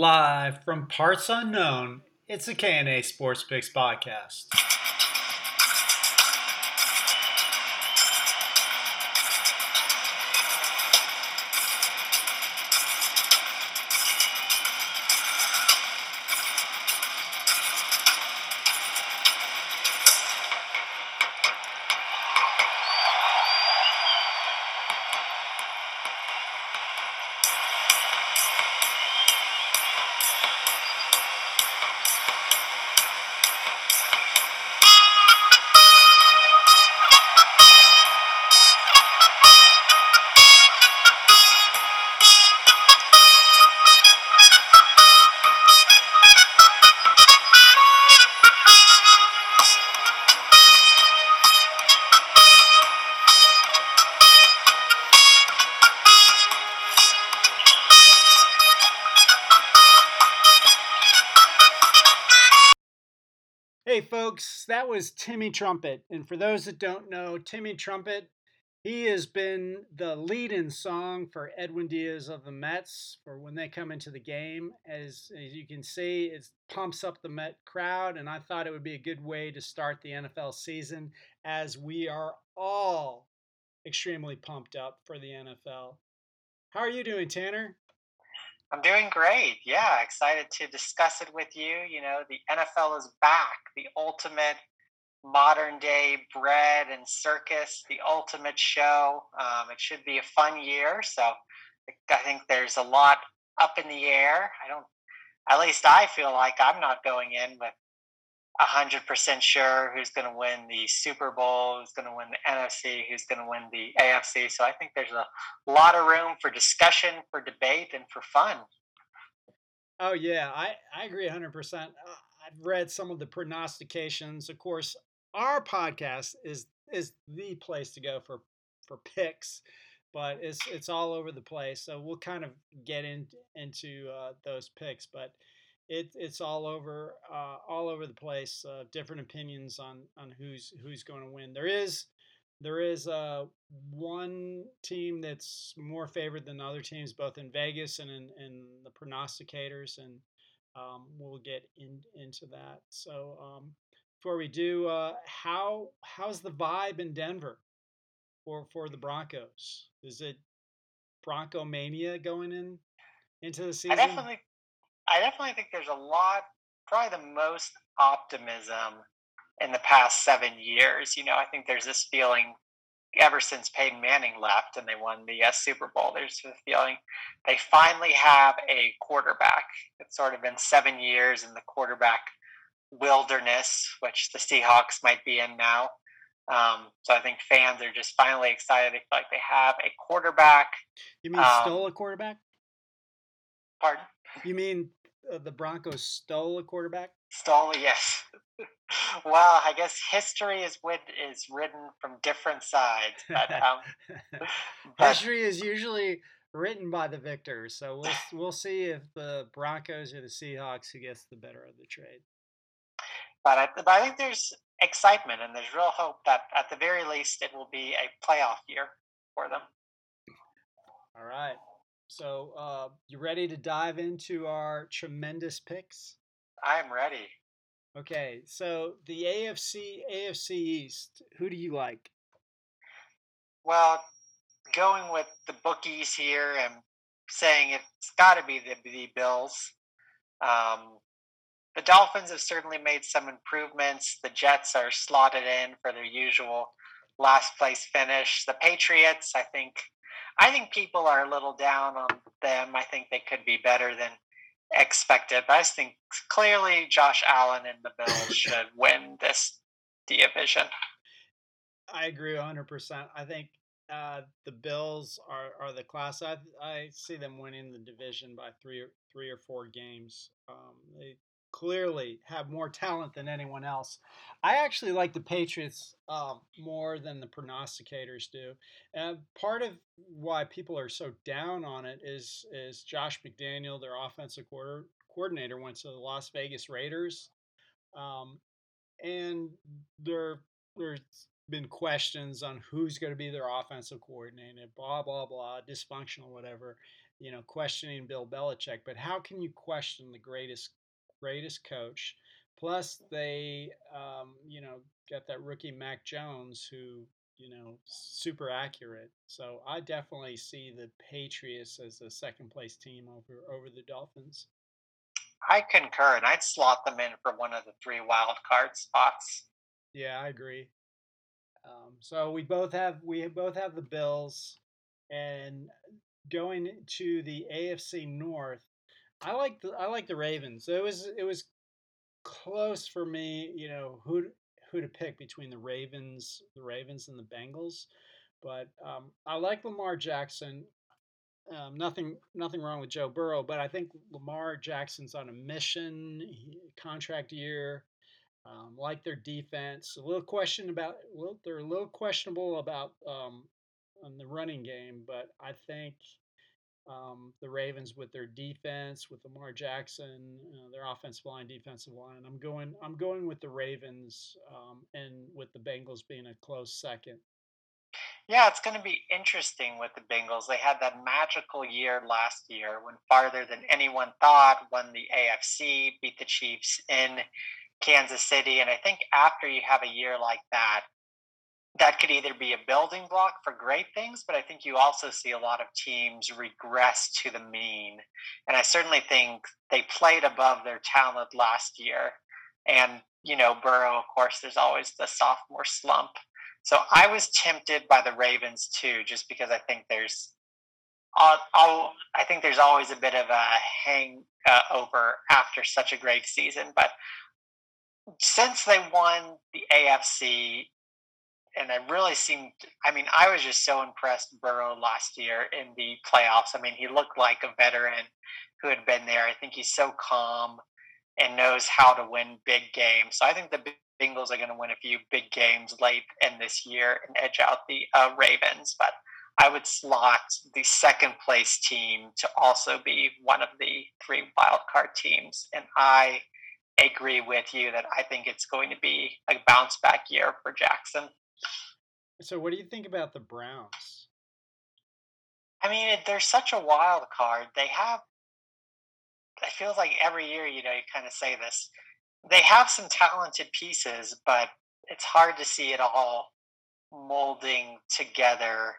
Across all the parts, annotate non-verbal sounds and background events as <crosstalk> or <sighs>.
Live from parts unknown, it's a KNA Sports Picks podcast. Folks, that was Timmy Trumpet. And for those that don't know, Timmy Trumpet, he has been the lead in song for Edwin Diaz of the Mets for when they come into the game. As, as you can see, it pumps up the Met crowd. And I thought it would be a good way to start the NFL season as we are all extremely pumped up for the NFL. How are you doing, Tanner? I'm doing great. Yeah, excited to discuss it with you. You know, the NFL is back, the ultimate modern day bread and circus, the ultimate show. Um, it should be a fun year. So I think there's a lot up in the air. I don't, at least I feel like I'm not going in with 100% sure who's going to win the Super Bowl, who's going to win the NFC, who's going to win the AFC. So I think there's a lot of room for discussion, for debate, and for fun. Oh, yeah, I, I agree 100%. Uh, I've read some of the prognostications. Of course, our podcast is is the place to go for for picks, but it's it's all over the place. So we'll kind of get in, into uh, those picks, but it, it's all over uh, all over the place. Uh, different opinions on on who's who's going to win. There is there is uh, one team that's more favored than other teams, both in Vegas and in, in the prognosticators, and um, we'll get in, into that. So um, before we do, uh, how how's the vibe in Denver for for the Broncos? Is it Bronco mania going in into the season? I definitely I definitely think there's a lot, probably the most optimism in the past seven years. You know, I think there's this feeling ever since Peyton Manning left and they won the uh, Super Bowl. There's a feeling they finally have a quarterback. It's sort of been seven years in the quarterback wilderness, which the Seahawks might be in now. Um, so I think fans are just finally excited. They feel like they have a quarterback. You mean um, stole a quarterback? Pardon? You mean the Broncos stole a quarterback? Stole, yes. <laughs> well, I guess history is wit- is written from different sides, but, <laughs> um, but history is usually written by the victors. So we'll we'll see if the Broncos or the Seahawks who gets the better of the trade. But I, but I think there's excitement and there's real hope that at the very least it will be a playoff year for them. All right. So, uh, you ready to dive into our tremendous picks? I'm ready. Okay, so the AFC AFC East, who do you like? Well, going with the bookies here and saying it's got to be the, the Bills. Um, the Dolphins have certainly made some improvements. The Jets are slotted in for their usual last place finish. The Patriots, I think, I think people are a little down on them. I think they could be better than expected. But I think clearly Josh Allen and the Bills <laughs> should win this division. I agree 100%. I think uh, the Bills are, are the class. I, I see them winning the division by three or, three or four games. Um, they clearly have more talent than anyone else. I actually like the Patriots um, more than the prognosticators do. And part of why people are so down on it is is Josh McDaniel, their offensive quarter, coordinator, went to the Las Vegas Raiders, um, and there there's been questions on who's going to be their offensive coordinator, blah blah blah, dysfunctional, whatever. you know, questioning Bill Belichick, but how can you question the greatest greatest coach? Plus, they, um, you know, got that rookie Mac Jones, who you know, super accurate. So I definitely see the Patriots as a second place team over over the Dolphins. I concur, and I'd slot them in for one of the three wild card spots. Yeah, I agree. Um, so we both have we both have the Bills, and going to the AFC North, I like the I like the Ravens. It was it was close for me. You know who who to pick between the Ravens, the Ravens and the Bengals. But um, I like Lamar Jackson. Um, nothing, nothing wrong with Joe Burrow, but I think Lamar Jackson's on a mission, he, contract year. Um, like their defense, a little question about. Well, they're a little questionable about um, on the running game, but I think um, the Ravens with their defense, with Lamar Jackson, uh, their offensive line, defensive line. I'm going. I'm going with the Ravens, um, and with the Bengals being a close second. Yeah, it's going to be interesting with the Bengals. They had that magical year last year when farther than anyone thought, won the AFC, beat the Chiefs in Kansas City, and I think after you have a year like that, that could either be a building block for great things, but I think you also see a lot of teams regress to the mean. And I certainly think they played above their talent last year. And, you know, Burrow, of course, there's always the sophomore slump. So I was tempted by the Ravens too, just because I think there's, I'll, i think there's always a bit of a hangover uh, after such a great season. But since they won the AFC, and I really seemed. I mean, I was just so impressed Burrow last year in the playoffs. I mean, he looked like a veteran who had been there. I think he's so calm and knows how to win big games. So I think the Bengals are going to win a few big games late in this year and edge out the uh, Ravens. But I would slot the second place team to also be one of the three wildcard teams, and I agree with you that I think it's going to be a bounce back year for Jackson. So, what do you think about the Browns? I mean, they're such a wild card. They have, it feels like every year, you know, you kind of say this. They have some talented pieces, but it's hard to see it all molding together.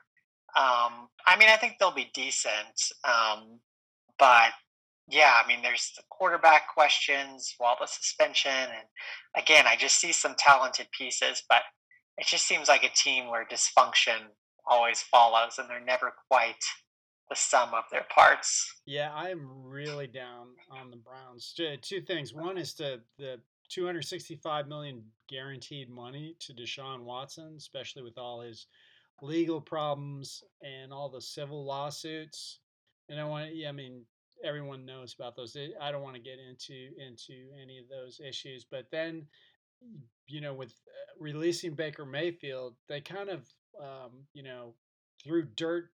Um, I mean, I think they'll be decent, um, but yeah, I mean, there's the quarterback questions, the suspension, and again, I just see some talented pieces, but it just seems like a team where dysfunction always follows and they're never quite the sum of their parts. Yeah, I'm really down on the Browns. Two things. One is the the 265 million guaranteed money to Deshaun Watson, especially with all his legal problems and all the civil lawsuits. And I want to, yeah, I mean, everyone knows about those. I don't want to get into into any of those issues, but then you know, with uh, releasing Baker Mayfield, they kind of, um, you know, threw dirt,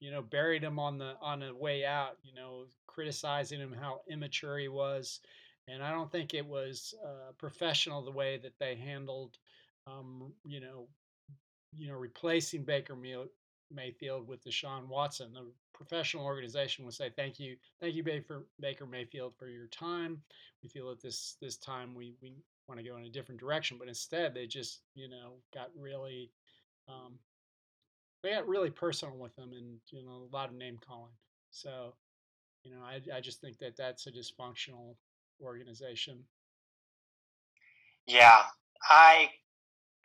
you know, buried him on the on the way out. You know, criticizing him how immature he was, and I don't think it was uh, professional the way that they handled, um, you know, you know, replacing Baker Mayfield with Deshaun Watson. The professional organization would say, "Thank you, thank you, Baker Baker Mayfield, for your time. We feel at this this time we we want to go in a different direction. But instead, they just, you know, got really, um, they got really personal with them and, you know, a lot of name calling. So, you know, I, I just think that that's a dysfunctional organization. Yeah, I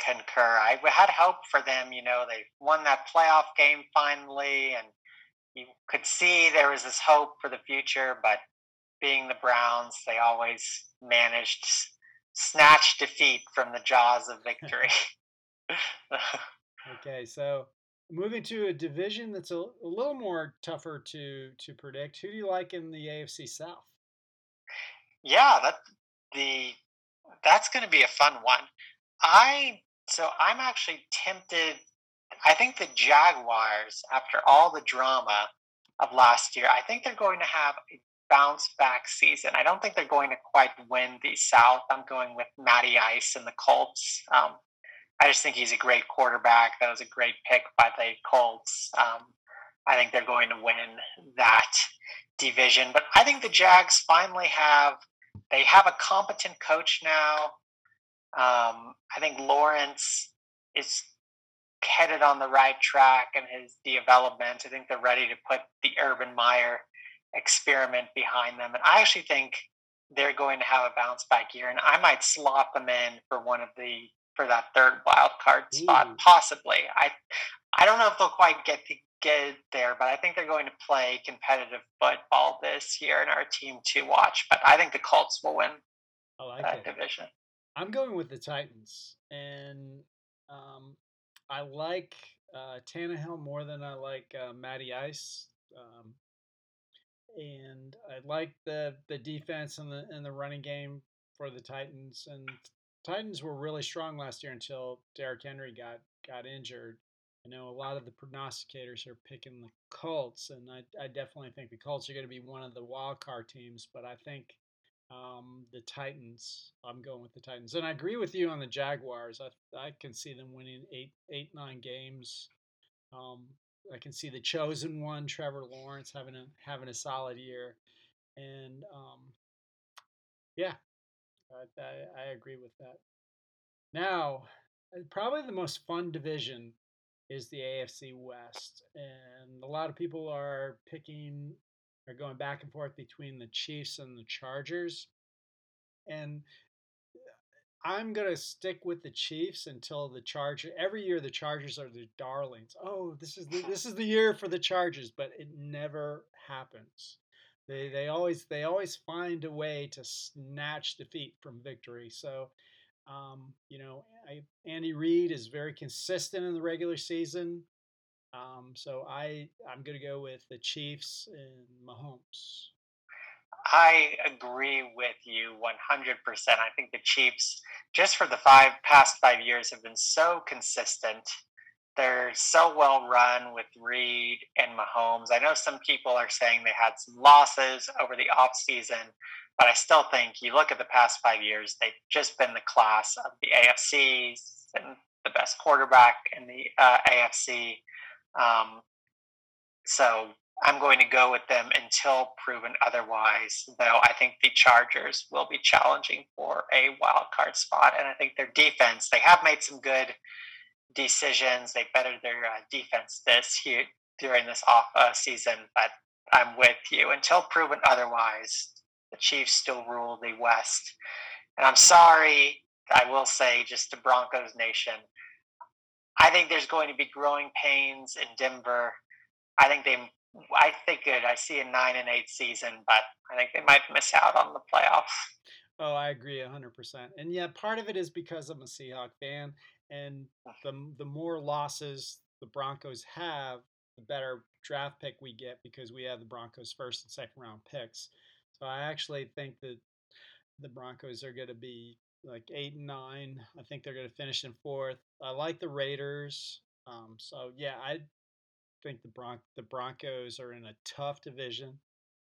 concur. I had hope for them. You know, they won that playoff game finally, and you could see there was this hope for the future. But being the Browns, they always managed snatch defeat from the jaws of victory. <laughs> <laughs> okay, so moving to a division that's a, a, little more tougher to to predict. Who do you like in the AFC South? Yeah, that the that's going to be a fun one. I so I'm actually tempted. I think the Jaguars, after all the drama of last year, I think they're going to have a bounce back season. I don't think they're going to quite win the South. I'm going with Matty Ice and the Colts. Um, I just think he's a great quarterback. That was a great pick by the Colts. Um, I think they're going to win that division. But I think the Jags finally have they have a competent coach now. Um, I think Lawrence is headed on the right track in his development. I think they're ready to put the Urban Meyer experiment behind them. And I actually think they're going to have a bounce back year. And I might slot them in for one of the for that third wild card spot, Ooh. possibly. I I don't know if they'll quite get to get there, but I think they're going to play competitive football this year and our team to watch. But I think the Colts will win I like that it. division. I'm going with the Titans, and um, I like uh, Tannehill more than I like uh, Matty Ice. Um, and I like the the defense and the and the running game for the Titans. And Titans were really strong last year until Derrick Henry got got injured. I know a lot of the prognosticators are picking the Colts, and I, I definitely think the Colts are going to be one of the wild card teams. But I think um, the Titans. I'm going with the Titans, and I agree with you on the Jaguars. I I can see them winning eight eight nine games. Um, I can see the chosen one, Trevor Lawrence, having a having a solid year, and um, yeah, I, I, I agree with that. Now, uh, probably the most fun division is the AFC West, and a lot of people are picking are going back and forth between the Chiefs and the Chargers. And I'm gonna stick with the Chiefs until the Chargers. Every year, the Chargers are the darlings. Oh, this is the, this is the year for the Chargers, but it never happens. They they always they always find a way to snatch defeat from victory. So, um, you know, I, Andy Reid is very consistent in the regular season. Um, so I I'm gonna go with the Chiefs and Mahomes. I agree with you 100%. I think the Chiefs, just for the five past five years, have been so consistent. They're so well run with Reid and Mahomes. I know some people are saying they had some losses over the off season, but I still think you look at the past five years, they've just been the class of the AFC and the best quarterback in the uh, AFC. Um, so I'm going to go with them until proven otherwise, though I think the Chargers will be challenging for a wild card spot. And I think their defense, they have made some good decisions. They bettered their uh, defense this year during this off uh, season, but I'm with you. Until proven otherwise, the Chiefs still rule the West. And I'm sorry, I will say, just to Broncos Nation, I think there's going to be growing pains in Denver. I think they, I think it. I see a nine and eight season, but I think they might miss out on the playoffs. Oh, I agree hundred percent. And yeah, part of it is because I'm a Seahawk fan, and the the more losses the Broncos have, the better draft pick we get because we have the Broncos first and second round picks. So I actually think that the Broncos are going to be like eight and nine. I think they're going to finish in fourth. I like the Raiders. Um, so yeah, I think the Bron- the Broncos are in a tough division.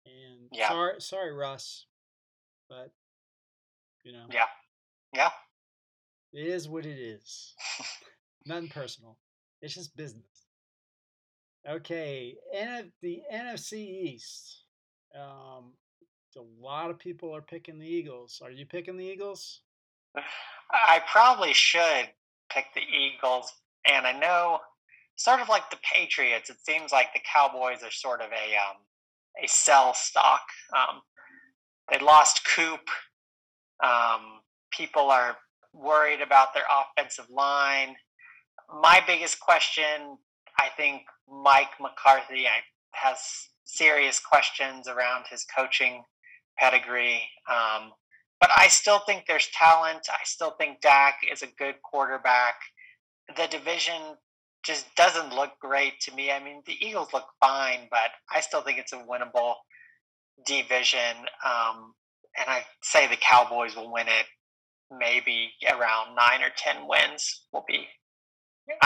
And yeah. sorry, sorry, Russ, but you know, yeah, yeah, it is what it is. Nothing personal. It's just business. Okay, and the NFC East. Um, a lot of people are picking the Eagles. Are you picking the Eagles? <sighs> I probably should pick the Eagles, and I know, sort of like the Patriots, it seems like the Cowboys are sort of a um, a sell stock. Um, they lost Coop. Um, people are worried about their offensive line. My biggest question, I think, Mike McCarthy has serious questions around his coaching pedigree. Um, but I still think there's talent. I still think Dak is a good quarterback. The division just doesn't look great to me. I mean, the Eagles look fine, but I still think it's a winnable division. Um, and I say the Cowboys will win it. Maybe around nine or ten wins will be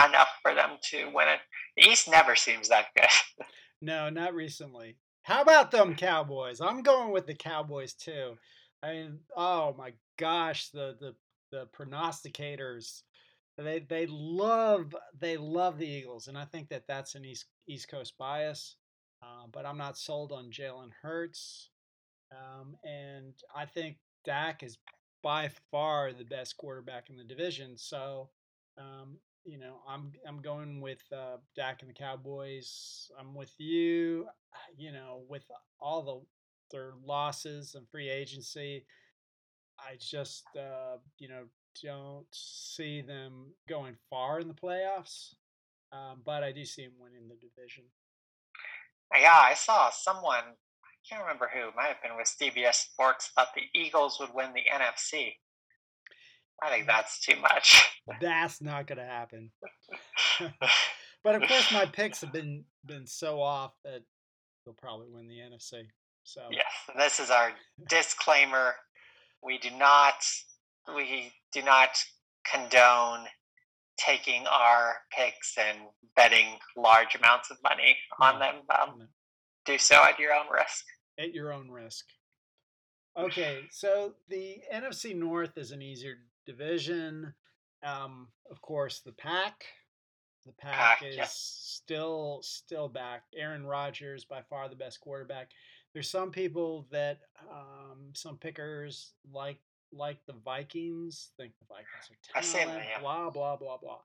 enough for them to win it. The East never seems that good. <laughs> no, not recently. How about them Cowboys? I'm going with the Cowboys too. I mean, oh my gosh, the the the prognosticators they they love they love the Eagles, and I think that that's an East East Coast bias. Uh, but I'm not sold on Jalen Hurts, um, and I think Dak is by far the best quarterback in the division. So, um, you know, I'm I'm going with uh, Dak and the Cowboys. I'm with you. You know, with all the their losses and free agency, I just uh, you know don't see them going far in the playoffs. Um, but I do see them winning the division. Yeah, I saw someone. I can't remember who. Might have been with CBS Sports. Thought the Eagles would win the NFC. I think that's too much. <laughs> That's not going to happen. <laughs> <laughs> but of course, my picks have been been so off that they'll probably win the NFC. So yes, this is our disclaimer. We do not we do not condone taking our picks and betting large amounts of money on them. Um, no. Do so at your own risk. At your own risk. Okay, so the NFC North is an easier division. Um, of course, the pack. The pack, pack is yeah. still still back. Aaron Rodgers, by far the best quarterback. There's some people that um, some pickers like like the Vikings. Think the Vikings are talent. That, yeah. Blah blah blah blah.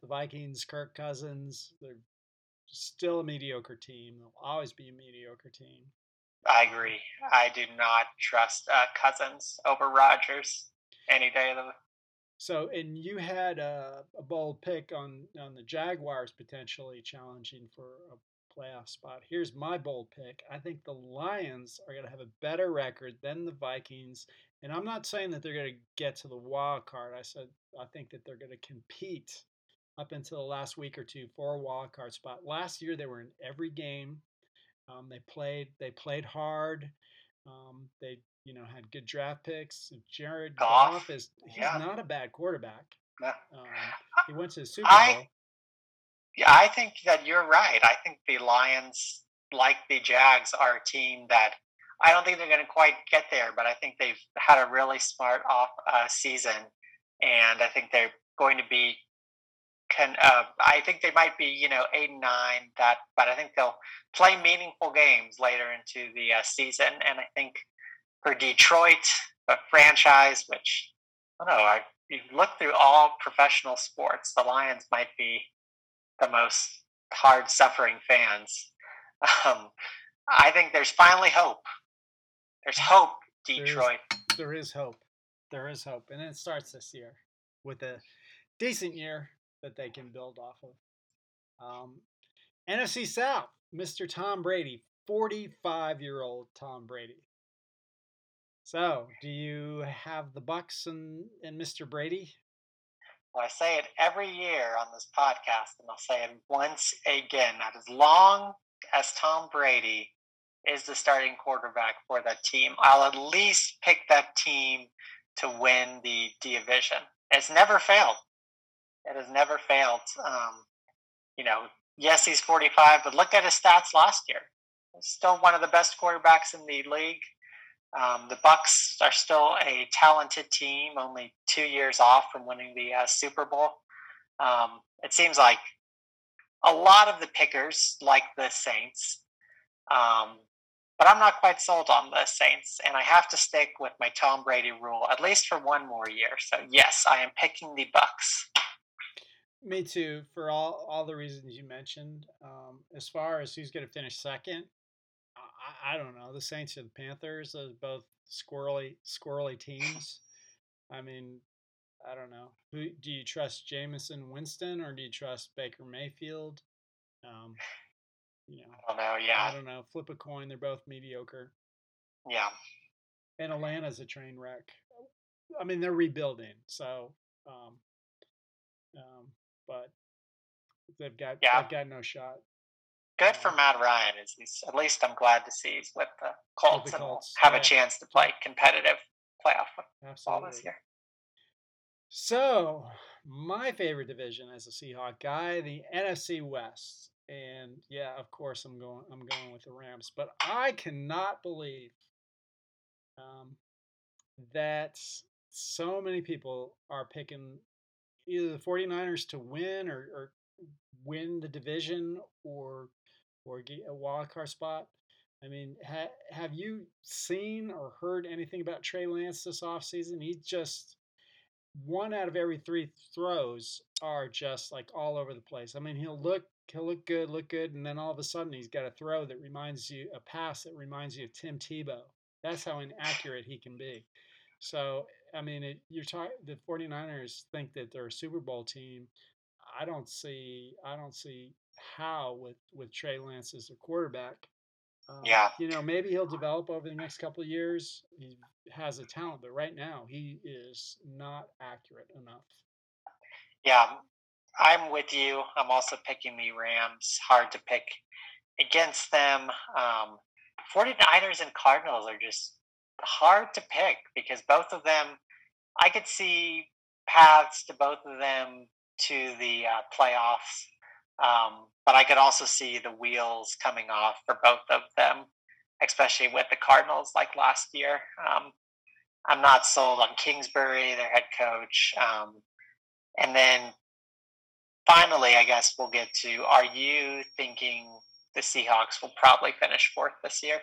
The Vikings, Kirk Cousins, they're still a mediocre team. They'll always be a mediocre team. I agree. I do not trust uh, Cousins over Rodgers any day of the. So, and you had a, a bold pick on on the Jaguars potentially challenging for a playoff spot. Here's my bold pick. I think the Lions are going to have a better record than the Vikings, and I'm not saying that they're going to get to the wild card. I said I think that they're going to compete up until the last week or two for a wild card spot. Last year they were in every game. Um, they played. They played hard. Um, they, you know, had good draft picks. Jared Goff, Goff is he's yeah. not a bad quarterback. Yeah. Um, he went to the Super I, Bowl. Yeah, I think that you're right. I think the Lions, like the Jags, are a team that I don't think they're going to quite get there, but I think they've had a really smart off uh, season, and I think they're going to be can uh, I think they might be you know eight and nine that, but I think they'll play meaningful games later into the uh, season. And I think for Detroit, a franchise which I don't know, I you look through all professional sports, the Lions might be the most hard suffering fans. <laughs> Um, I think there's finally hope. There's hope, Detroit. There is, there is hope. There is hope, and it starts this year with a decent year that they can build off of. Um, NFC South, Mr. Tom Brady, 45 year old Tom Brady. So, do you have the Bucks and, and Mr. Brady? Well, I say it every year on this podcast, and I'll say it once again. That as long as Tom Brady is the starting quarterback for that team, I'll at least pick that team to win the division. It's never failed. It has never failed. Um, you know, yes, he's 45, but look at his stats last year. He's still one of the best quarterbacks in the league. Um, the Bucks are still a talented team, only two years off from winning the uh, Super Bowl. Um, it seems like a lot of the pickers like the Saints, um, but I'm not quite sold on the Saints, and I have to stick with my Tom Brady rule at least for one more year. So yes, I am picking the Bucks. Me too, for all all the reasons you mentioned. Um, as far as who's going to finish second, I, I, don't know. The Saints and the Panthers are both squirrely squirrely teams. I mean, I don't know. Who do you trust, Jamison Winston, or do you trust Baker Mayfield? Um, you know, I don't know. Yeah, I don't know. Flip a coin. They're both mediocre. Yeah. And Atlanta's a train wreck. I mean, they're rebuilding, so um, um, but they've got yeah. they've got no shot. Good for Matt Ryan. Is he's at least I'm glad to see he's with the Colts, with the Colts. and have yeah. a chance to play competitive playoff football this year. So my favorite division as a Seahawk guy, the NFC West. And yeah, of course I'm going I'm going with the Rams. But I cannot believe um, that so many people are picking either the 49ers to win or, or win the division or or get a wild card spot. I mean, ha, have you seen or heard anything about Trey Lance this offseason? He just one out of every three throws are just like all over the place. I mean, he'll look he'll look good, look good, and then all of a sudden he's got a throw that reminds you a pass that reminds you of Tim Tebow. That's how inaccurate he can be. So, I mean, it, you're talking the 49ers think that they're a Super Bowl team. I don't see I don't see how with with Trey Lance as a quarterback. Um, Yeah. you know, maybe he'll develop over the next couple of years. He has a talent, but right now he is not accurate enough. Yeah. I'm with you. I'm also picking the Rams. Hard to pick against them. Um, 49ers and Cardinals are just hard to pick because both of them, I could see paths to both of them to the uh, playoffs. Um, but I could also see the wheels coming off for both of them, especially with the Cardinals like last year. Um, I'm not sold on Kingsbury, their head coach. Um, and then finally, I guess we'll get to are you thinking the Seahawks will probably finish fourth this year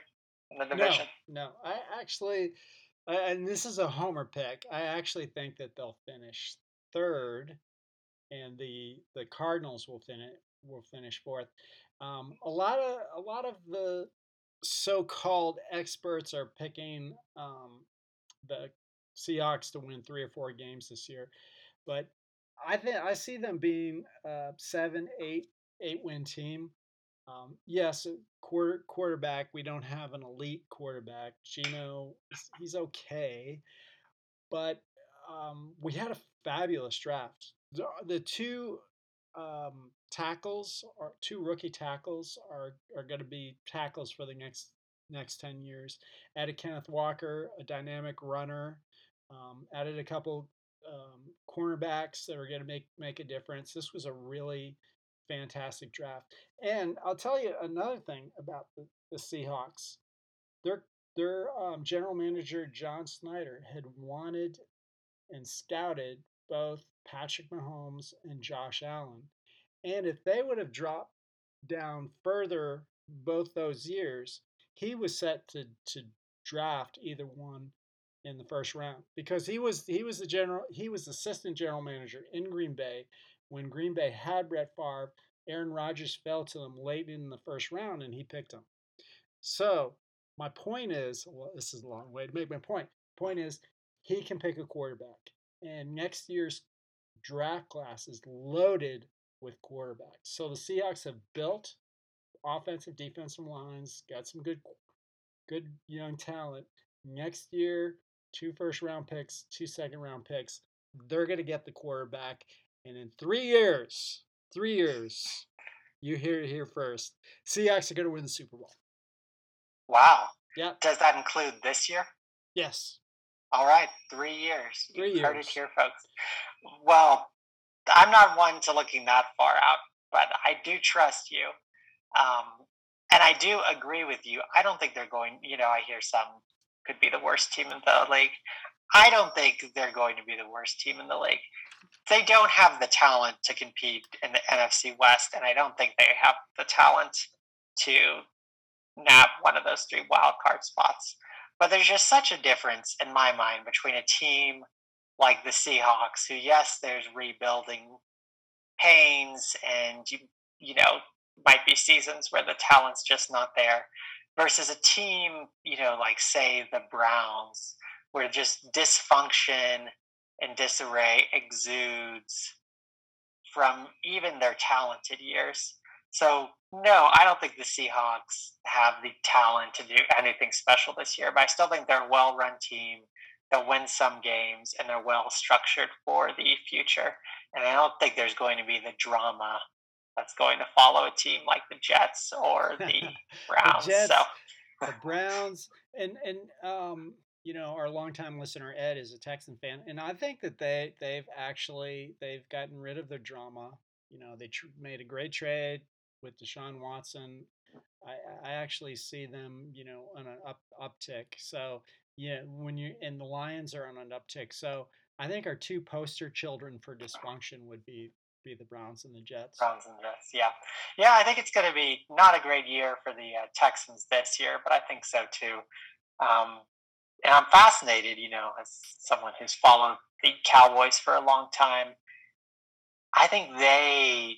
in the division? no. no. I actually, and this is a homer pick. I actually think that they'll finish third, and the the Cardinals will finish will finish fourth. Um, a lot of a lot of the so-called experts are picking um, the Seahawks to win three or four games this year, but I think I see them being a seven, eight, eight win team. Um, yes, quarter quarterback. We don't have an elite quarterback. Geno, he's okay, but um, we had a fabulous draft. The, the two um, tackles, or two rookie tackles, are are going to be tackles for the next next ten years. Added Kenneth Walker, a dynamic runner. Um, added a couple um, cornerbacks that are going to make make a difference. This was a really fantastic draft. And I'll tell you another thing about the, the Seahawks. Their their um, general manager John Schneider had wanted and scouted both Patrick Mahomes and Josh Allen. And if they would have dropped down further both those years, he was set to to draft either one in the first round because he was he was the general he was assistant general manager in Green Bay when Green Bay had Brett Favre. Aaron Rodgers fell to them late in the first round, and he picked him. So my point is, well, this is a long way to make my point. Point is, he can pick a quarterback, and next year's draft class is loaded with quarterbacks. So the Seahawks have built offensive, defensive lines, got some good, good young talent. Next year, two first round picks, two second round picks. They're going to get the quarterback, and in three years, three years, you hear it here first. Seahawks are going to win the Super Bowl. Wow. Yep. Does that include this year? Yes. All right, three years. Three You've heard it here, folks. Well, I'm not one to looking that far out, but I do trust you. Um, and I do agree with you. I don't think they're going, you know, I hear some could be the worst team in the league. I don't think they're going to be the worst team in the league. They don't have the talent to compete in the NFC West, and I don't think they have the talent to nab one of those three wild card spots. But there's just such a difference in my mind between a team like the Seahawks, who, yes, there's rebuilding pains and, you, you know, might be seasons where the talent's just not there, versus a team, you know, like, say, the Browns, where just dysfunction and disarray exudes from even their talented years. So, no, I don't think the Seahawks have the talent to do anything special this year, but I still think they're a well run team. They'll win some games and they're well structured for the future. And I don't think there's going to be the drama that's going to follow a team like the Jets or <laughs> the Browns. Jets, so, the <laughs> Browns, and and um, you know, our longtime listener Ed is a Texan fan, and I think that they they've actually they've gotten rid of their drama. You know, they tr- made a great trade with Deshaun Watson. I, I actually see them, you know, on an up uptick. So yeah, when you and the Lions are on an uptick. So I think our two poster children for dysfunction would be be the Browns and the Jets. Browns and Jets, yeah, yeah. I think it's going to be not a great year for the uh, Texans this year, but I think so too. Um, and I'm fascinated, you know, as someone who's followed the Cowboys for a long time. I think they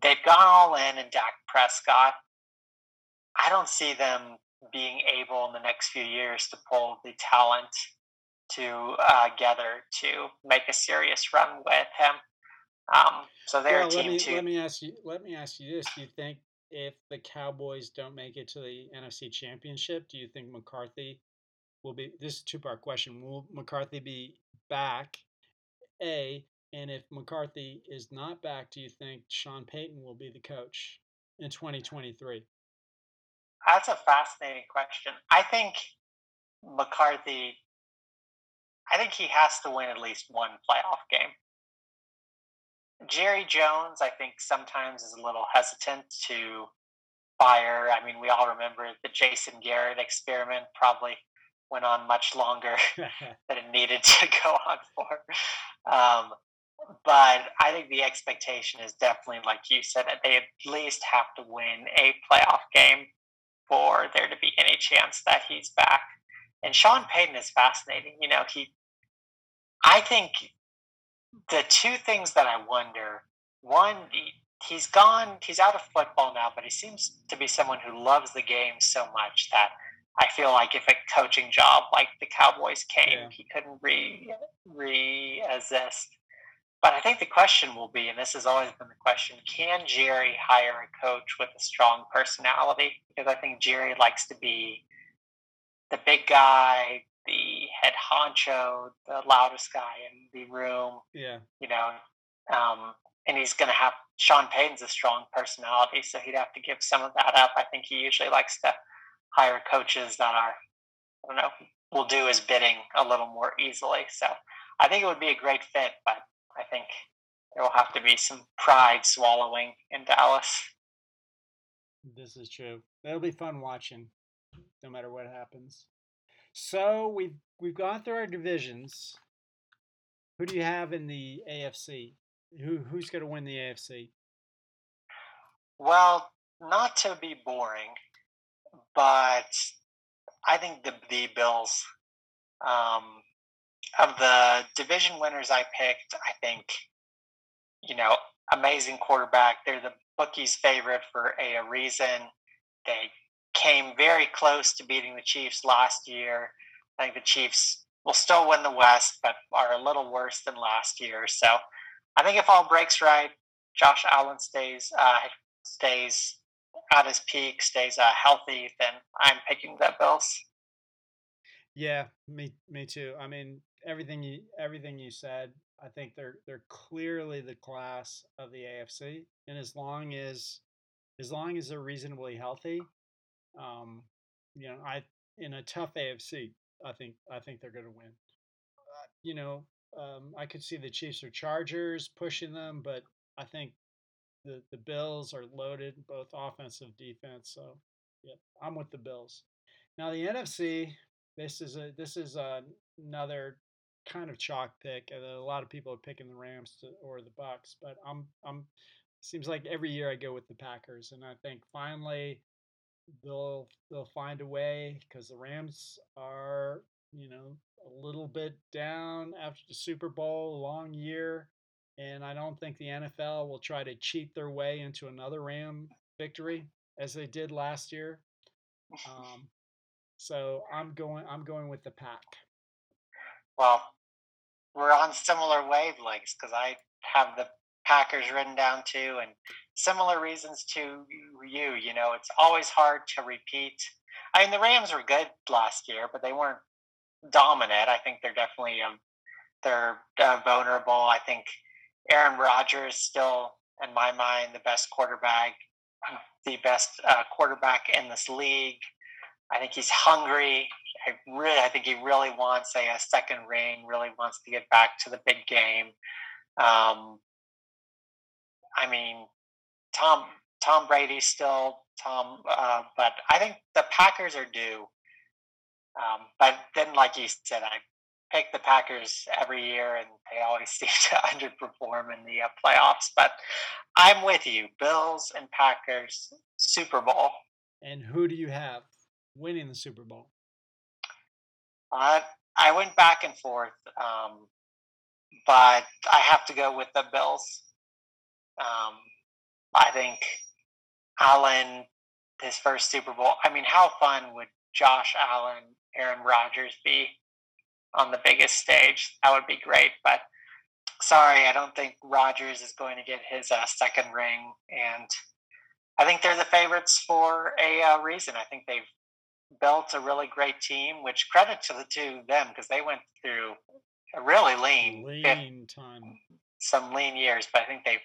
they've gone all in in Dak Prescott. I don't see them being able in the next few years to pull the talent together uh, to make a serious run with him. Um, so they're well, a team let me, too. Let me ask you. Let me ask you this: Do you think if the Cowboys don't make it to the NFC Championship, do you think McCarthy will be? This is a two-part question. Will McCarthy be back? A and if McCarthy is not back, do you think Sean Payton will be the coach in 2023? That's a fascinating question. I think McCarthy, I think he has to win at least one playoff game. Jerry Jones, I think sometimes is a little hesitant to fire. I mean, we all remember the Jason Garrett experiment probably went on much longer <laughs> <laughs> than it needed to <laughs> go on for. Um, but I think the expectation is definitely, like you said, that they at least have to win a playoff game for there to be any chance that he's back. And Sean Payton is fascinating. You know, he, I think the two things that I wonder one, he, he's gone, he's out of football now, but he seems to be someone who loves the game so much that I feel like if a coaching job like the Cowboys came, yeah. he couldn't re resist. But I think the question will be, and this has always been the question, can Jerry hire a coach with a strong personality? Because I think Jerry likes to be the big guy, the head honcho, the loudest guy in the room. Yeah. You know, um, and he's going to have Sean Payton's a strong personality, so he'd have to give some of that up. I think he usually likes to hire coaches that are, I don't know, will do his bidding a little more easily. So I think it would be a great fit, but I think there will have to be some pride swallowing in Dallas. This is true. It'll be fun watching, no matter what happens. So we've we've gone through our divisions. Who do you have in the AFC? Who who's going to win the AFC? Well, not to be boring, but I think the the Bills. Um, of the division winners I picked, I think, you know, amazing quarterback. They're the bookies' favorite for a reason. They came very close to beating the Chiefs last year. I think the Chiefs will still win the West, but are a little worse than last year. So I think if all breaks right, Josh Allen stays uh, stays at his peak, stays uh, healthy, then I'm picking the Bills. Yeah, me me too. I mean, everything you everything you said, I think they're they're clearly the class of the AFC, and as long as as long as they're reasonably healthy, um, you know, I in a tough AFC, I think I think they're going to win. Uh, you know, um, I could see the Chiefs or Chargers pushing them, but I think the the Bills are loaded, both offensive defense. So, yeah, I'm with the Bills. Now the NFC, this is a this is a, another kind of chalk pick. And a lot of people are picking the Rams to, or the Bucks, but I'm I'm seems like every year I go with the Packers, and I think finally they'll they'll find a way because the Rams are you know a little bit down after the Super Bowl, long year, and I don't think the NFL will try to cheat their way into another Ram victory as they did last year. Um, so I'm going I'm going with the Pack. Well, we're on similar wavelengths because I have the Packers written down too, and similar reasons to you. You know, it's always hard to repeat. I mean, the Rams were good last year, but they weren't dominant. I think they're definitely um, they're uh, vulnerable. I think Aaron Rodgers is still, in my mind, the best quarterback, the best uh, quarterback in this league. I think he's hungry. I really, I think he really wants a, a second ring. Really wants to get back to the big game. Um, I mean, Tom Tom Brady still Tom, uh, but I think the Packers are due. Um, but then, like you said, I pick the Packers every year, and they always <laughs> seem to underperform in the uh, playoffs. But I'm with you, Bills and Packers Super Bowl. And who do you have winning the Super Bowl? Uh, I went back and forth, um, but I have to go with the Bills. Um, I think Allen, his first Super Bowl. I mean, how fun would Josh Allen, Aaron Rodgers be on the biggest stage? That would be great. But sorry, I don't think Rodgers is going to get his uh, second ring. And I think they're the favorites for a uh, reason. I think they've built a really great team, which credit to the to them because they went through a really lean, lean time, some lean years. But I think they've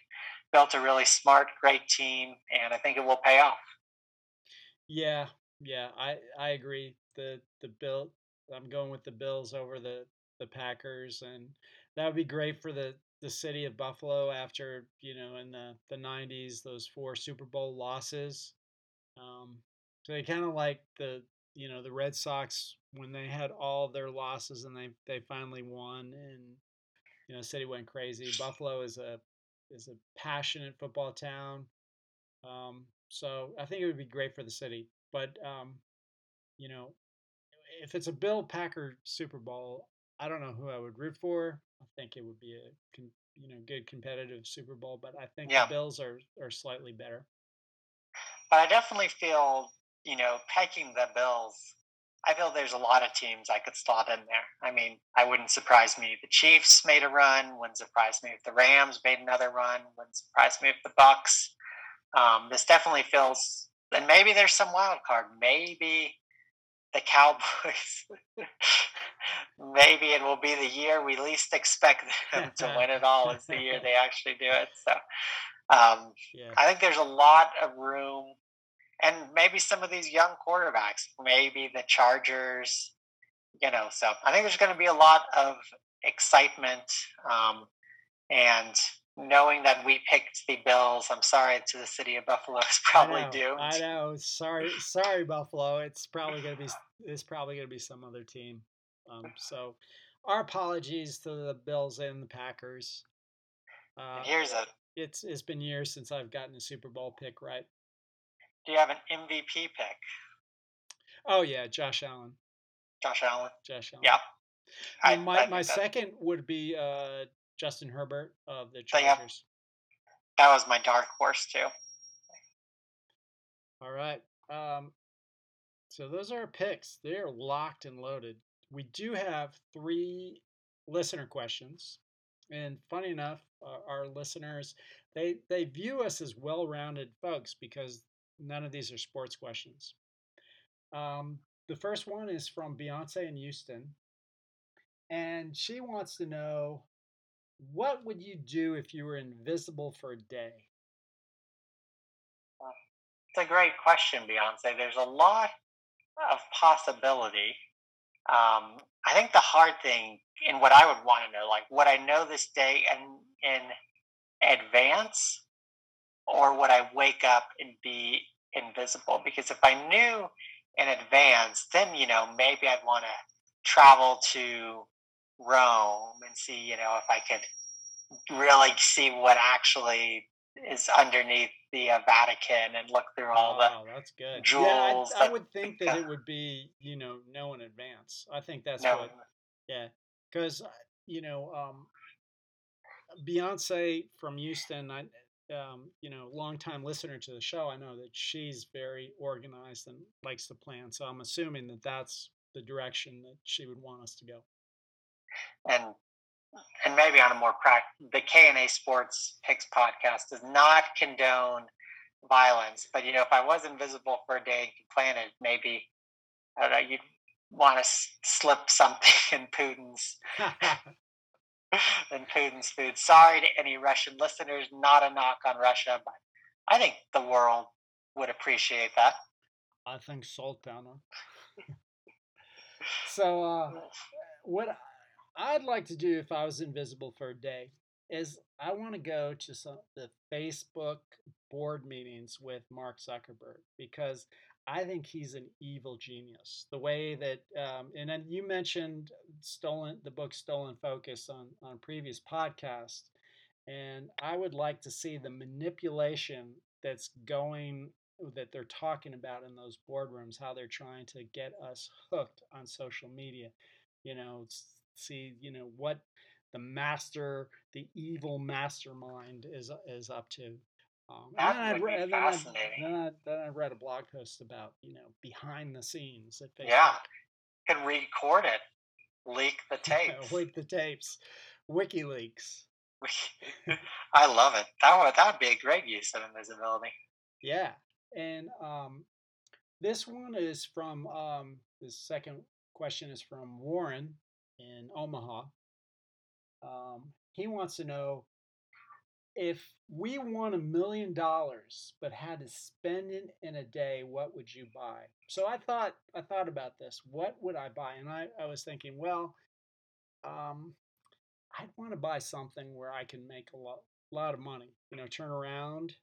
built a really smart, great team, and I think it will pay off. Yeah, yeah, I I agree. The the bill, I'm going with the Bills over the the Packers, and that would be great for the the city of Buffalo after you know in the the 90s those four Super Bowl losses. Um, so they kind of like the you know the Red Sox when they had all their losses and they they finally won and you know city went crazy. Buffalo is a is a passionate football town. Um, so I think it would be great for the city. But um, you know, if it's a Bill Packer Super Bowl, I don't know who I would root for. I think it would be a you know good competitive Super Bowl, but I think yeah. the Bills are are slightly better. But I definitely feel you know pecking the Bills. I feel there's a lot of teams I could slot in there. I mean, I wouldn't surprise me if the Chiefs made a run. Wouldn't surprise me if the Rams made another run. Wouldn't surprise me if the Bucs. Um, this definitely feels, and maybe there's some wild card. Maybe the Cowboys. <laughs> maybe it will be the year we least expect them to win it all. Is the year <laughs> they actually do it. So um, yeah. I think there's a lot of room and maybe some of these young quarterbacks, maybe the Chargers, you know. So I think there's going to be a lot of excitement, um, and knowing that we picked the Bills, I'm sorry to the city of Buffalo is probably I know, doomed. I know. Sorry, sorry, Buffalo. It's probably going to be it's probably going to be some other team. Um, so, our apologies to the Bills and the Packers. Uh, here's a. It's it's been years since I've gotten a Super Bowl pick right. Do you have an MVP pick? Oh yeah, Josh Allen. Josh Allen. Josh Allen. Yeah. I, my I my second would be uh, Justin Herbert of the Chargers. That was my dark horse too. All right. Um, so those are our picks. They are locked and loaded. We do have three listener questions, and funny enough, uh, our listeners they they view us as well-rounded folks because none of these are sports questions. Um, the first one is from Beyonce in Houston, and she wants to know what would you do if you were invisible for a day? It's a great question, Beyonce. There's a lot of possibility. Um, I think the hard thing, and what I would want to know, like, would I know this day and in advance, or would I wake up and be invisible because if I knew in advance, then you know maybe I'd want to travel to Rome and see you know if I could really see what actually is underneath the uh, Vatican and look through all oh, the that's good. jewels. Yeah, I, I would think that it would be you know know in advance. I think that's no. what. Yeah, because uh, you know um, Beyonce from Houston. I um, you know, longtime listener to the show, I know that she's very organized and likes to plan. So I'm assuming that that's the direction that she would want us to go. And and maybe on a more practical, the K and A Sports Picks podcast does not condone violence, but you know, if I was invisible for a day and could plan it, maybe I don't know, you'd want to slip something <laughs> in Putin's <laughs> <sighs> than Putin's food. Sorry to any Russian listeners, not a knock on Russia, but I think the world would appreciate that. I think Sultana. <laughs> so, uh, what I'd like to do if I was invisible for a day is I want to go to some the Facebook board meetings with Mark Zuckerberg because I think he's an evil genius. The way that, um, and then you mentioned stolen the book Stolen Focus on on previous podcasts, and I would like to see the manipulation that's going that they're talking about in those boardrooms, how they're trying to get us hooked on social media. You know, see, you know what the master, the evil mastermind is is up to. Um, that and would read, be fascinating. Then I, then, I, then I read a blog post about you know behind the scenes at Facebook. Yeah, can record it, leak the <laughs> tapes, leak the tapes, WikiLeaks. <laughs> I love it. That would that would be a great use of invisibility. Yeah, and um, this one is from um, the second question is from Warren in Omaha. Um, he wants to know if we won a million dollars but had to spend it in a day, what would you buy? So I thought I thought about this. What would I buy? And I, I was thinking, well, um, I'd want to buy something where I can make a lot lot of money. You know, turn around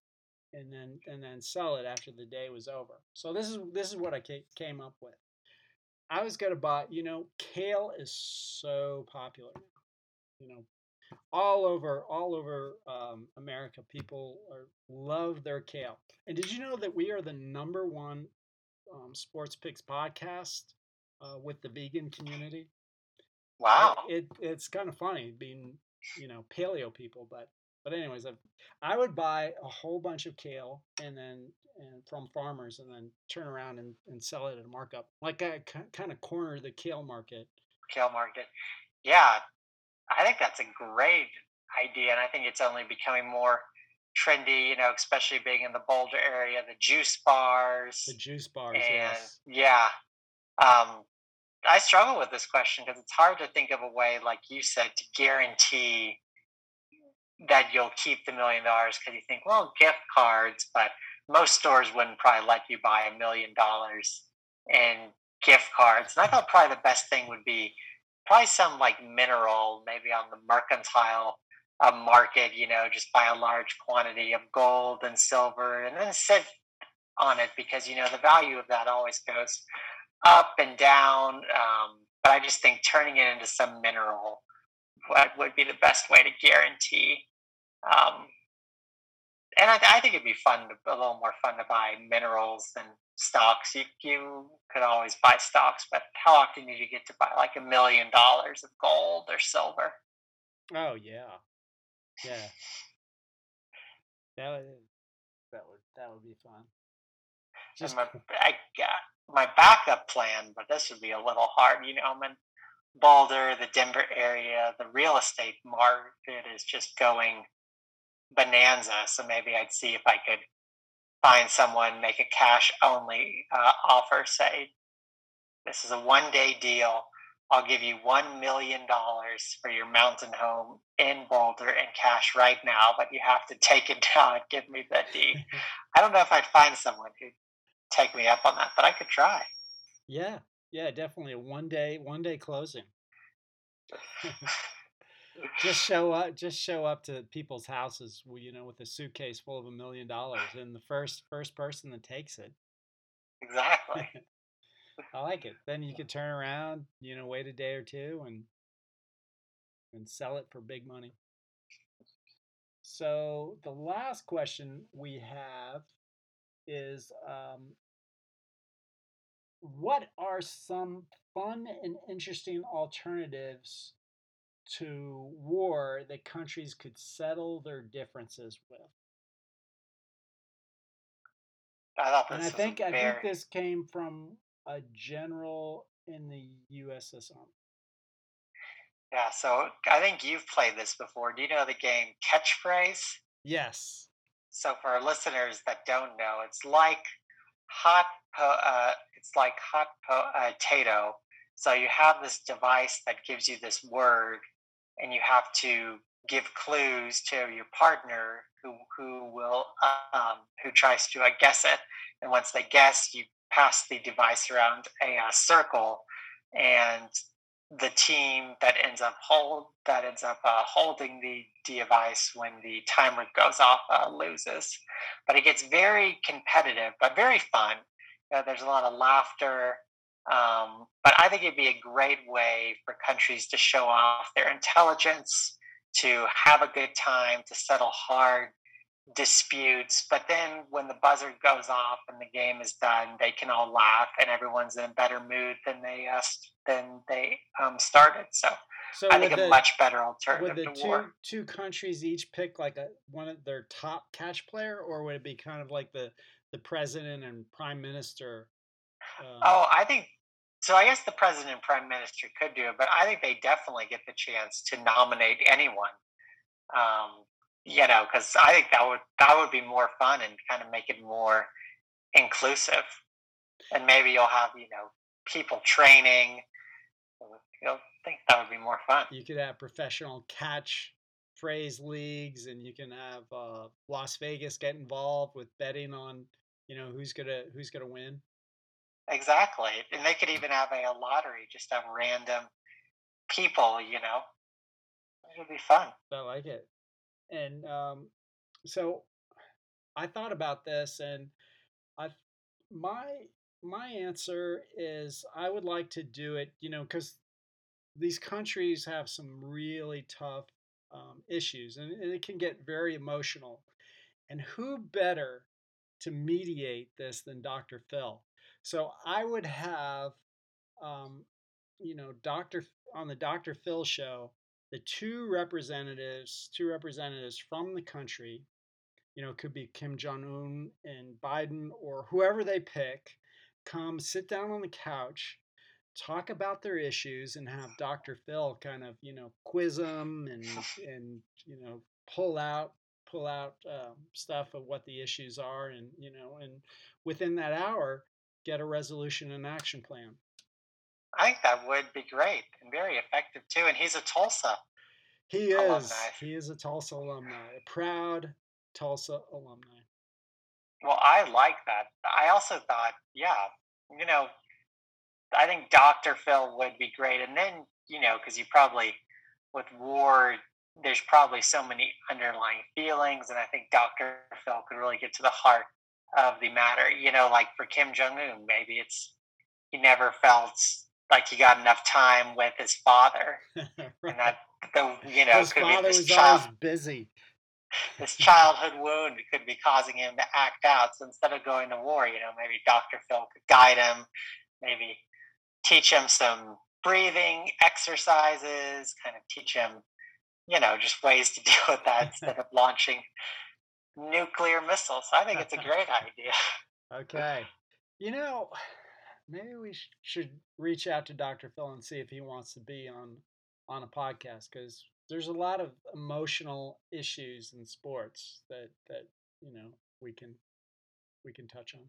and then and then sell it after the day was over. So this is this is what I came up with. I was gonna buy. You know, kale is so popular. You know, all over all over um, America, people are, love their kale. And did you know that we are the number one um, sports picks podcast uh, with the vegan community? Wow, it, it it's kind of funny being you know paleo people, but but anyways, I, I would buy a whole bunch of kale and then and from farmers and then turn around and, and sell it at a markup. Like I kind of corner the kale market. Kale market. Yeah. I think that's a great idea and I think it's only becoming more trendy, you know, especially being in the Boulder area, the juice bars. The juice bars, and, yes. Yeah. Um, I struggle with this question because it's hard to think of a way, like you said, to guarantee that you'll keep the million dollars because you think, well, gift cards, but most stores wouldn't probably let you buy a million dollars in gift cards. And I thought probably the best thing would be probably some like mineral, maybe on the mercantile uh, market, you know, just buy a large quantity of gold and silver and then sit on it because, you know, the value of that always goes up and down. Um, but I just think turning it into some mineral what would be the best way to guarantee um, and I, I, think it'd be fun, to, a little more fun to buy minerals than stocks. You, you could always buy stocks, but how often did you get to buy like a million dollars of gold or silver? Oh yeah, yeah. That would that would that would be fun. Just my, <laughs> I, my backup plan, but this would be a little hard. You know, I'm in Boulder, the Denver area. The real estate market is just going bonanza. So maybe I'd see if I could find someone, make a cash only uh, offer, say, this is a one day deal. I'll give you $1 million for your mountain home in Boulder in cash right now, but you have to take it <laughs> down and give me the deed. I don't know if I'd find someone who'd take me up on that, but I could try. Yeah, yeah, definitely a one day, one day closing. <sighs> <laughs> <laughs> just show up just show up to people's houses you know with a suitcase full of a million dollars and the first first person that takes it. Exactly. <laughs> I like it. Then you could turn around you know wait a day or two and and sell it for big money. So the last question we have is um, what are some fun and interesting alternatives to war that countries could settle their differences with. I and I think I think this came from a general in the USS Army. Yeah, so I think you've played this before. Do you know the game Catchphrase? Yes. So for our listeners that don't know, it's like hot po- uh, it's like hot po- uh, potato. So you have this device that gives you this word, and you have to give clues to your partner who who will um, who tries to uh, guess it. And once they guess, you pass the device around a uh, circle, and the team that ends up hold that ends up uh, holding the device when the timer goes off uh, loses. But it gets very competitive, but very fun. There's a lot of laughter. Um, but I think it'd be a great way for countries to show off their intelligence, to have a good time, to settle hard disputes. But then when the buzzer goes off and the game is done, they can all laugh and everyone's in a better mood than they uh, than they um, started. So, so I think the, a much better alternative would the two, war. Two countries each pick like a one of their top catch player, or would it be kind of like the the president and prime minister? Um, oh, I think so. I guess the president and prime minister could do it, but I think they definitely get the chance to nominate anyone. Um, you know, because I think that would that would be more fun and kind of make it more inclusive. And maybe you'll have you know people training. You know, I think that would be more fun. You could have professional catch phrase leagues, and you can have uh, Las Vegas get involved with betting on you know who's gonna who's gonna win. Exactly, and they could even have a, lottery, just have random people. You know, it would be fun. I like it and um, so I thought about this, and I my my answer is I would like to do it, you know, because these countries have some really tough um, issues, and, and it can get very emotional. And who better to mediate this than Dr. Phil? So I would have, um, you know, Dr. on the Dr. Phil show the two representatives, two representatives from the country, you know, could be Kim Jong Un and Biden or whoever they pick, come sit down on the couch, talk about their issues, and have Dr. Phil kind of, you know, quiz them and <laughs> and you know pull out pull out um, stuff of what the issues are, and you know, and within that hour, get a resolution and action plan. I think that would be great and very effective too. And he's a Tulsa. He is. Alumni. He is a Tulsa alumni, a proud Tulsa alumni. Well, I like that. I also thought, yeah, you know, I think Dr. Phil would be great. And then, you know, because you probably, with war, there's probably so many underlying feelings. And I think Dr. Phil could really get to the heart of the matter. You know, like for Kim Jong un, maybe it's he never felt like he got enough time with his father, <laughs> right. and that the you know his could father be this was child, always busy. This childhood wound could be causing him to act out. So instead of going to war, you know, maybe Doctor Phil could guide him, maybe teach him some breathing exercises, kind of teach him, you know, just ways to <laughs> deal with that <laughs> instead of launching nuclear missiles. I think it's a <laughs> great idea. Okay. You know, maybe we sh- should reach out to Dr. Phil and see if he wants to be on on a podcast because there's a lot of emotional issues in sports that that you know we can we can touch on.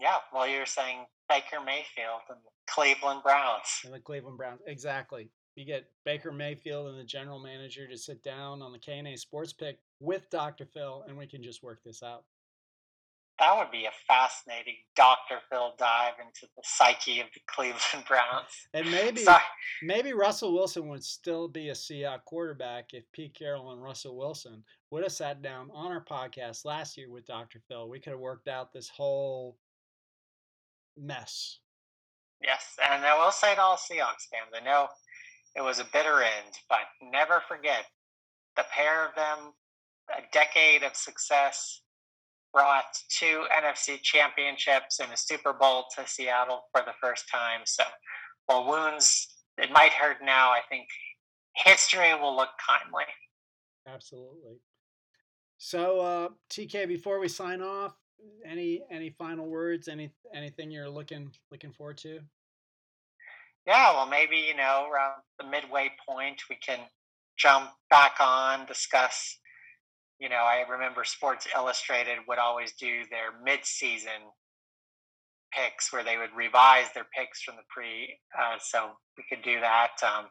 Yeah, well, you're saying Baker Mayfield and the Cleveland Browns. And the Cleveland Browns, exactly. You get Baker Mayfield and the general manager to sit down on the KNA Sports Pick with Dr. Phil, and we can just work this out that would be a fascinating Dr. Phil dive into the psyche of the Cleveland <laughs> Browns. And maybe Sorry. maybe Russell Wilson would still be a Seahawks quarterback if Pete Carroll and Russell Wilson would have sat down on our podcast last year with Dr. Phil. We could have worked out this whole mess. Yes, and I will say to all Seahawks fans, I know it was a bitter end, but never forget the pair of them, a decade of success brought two NFC championships and a Super Bowl to Seattle for the first time. So while wounds, it might hurt now, I think history will look kindly. Absolutely. So uh, TK, before we sign off, any any final words? Any anything you're looking looking forward to? Yeah, well, maybe you know around the midway point we can jump back on, discuss you know, I remember Sports Illustrated would always do their mid-season picks where they would revise their picks from the pre. Uh, so we could do that. Um,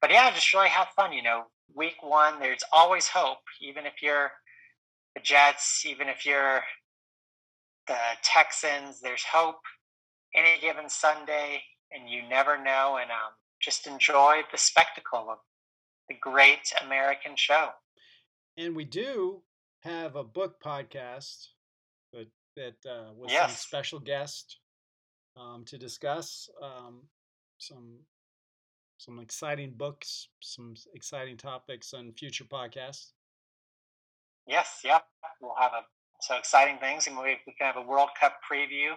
but yeah, just really have fun. You know, week one, there's always hope. Even if you're the Jets, even if you're the Texans, there's hope any given Sunday, and you never know. And um, just enjoy the spectacle of the great American show. And we do have a book podcast that that uh, with yes. some special guest um, to discuss um, some some exciting books, some exciting topics on future podcasts. Yes, yep. We'll have a so exciting things, and we, we can have a World Cup preview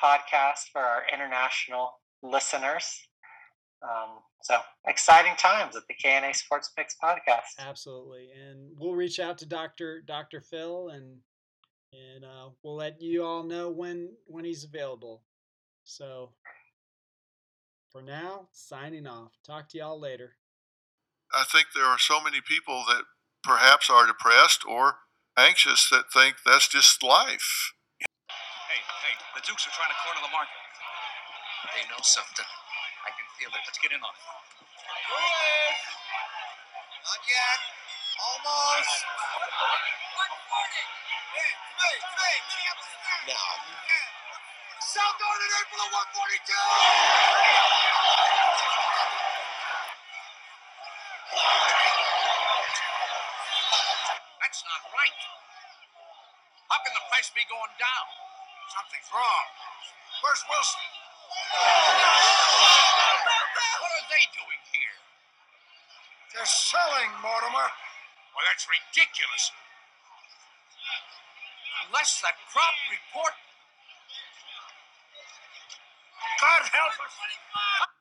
podcast for our international listeners. Um, so exciting times at the KNA Sports Picks podcast. Absolutely, and we'll reach out to Doctor Doctor Phil, and and uh, we'll let you all know when when he's available. So for now, signing off. Talk to y'all later. I think there are so many people that perhaps are depressed or anxious that think that's just life. Hey, hey, the Dukes are trying to corner the market. They know something. I can feel it. Let's get in on it. Not yet. Almost. Now. South in for the 142! That's not right. How can the price be going down? Something's wrong. Where's Wilson? What are they doing here? They're selling, Mortimer. Well, that's ridiculous. Unless that crop report. God help us.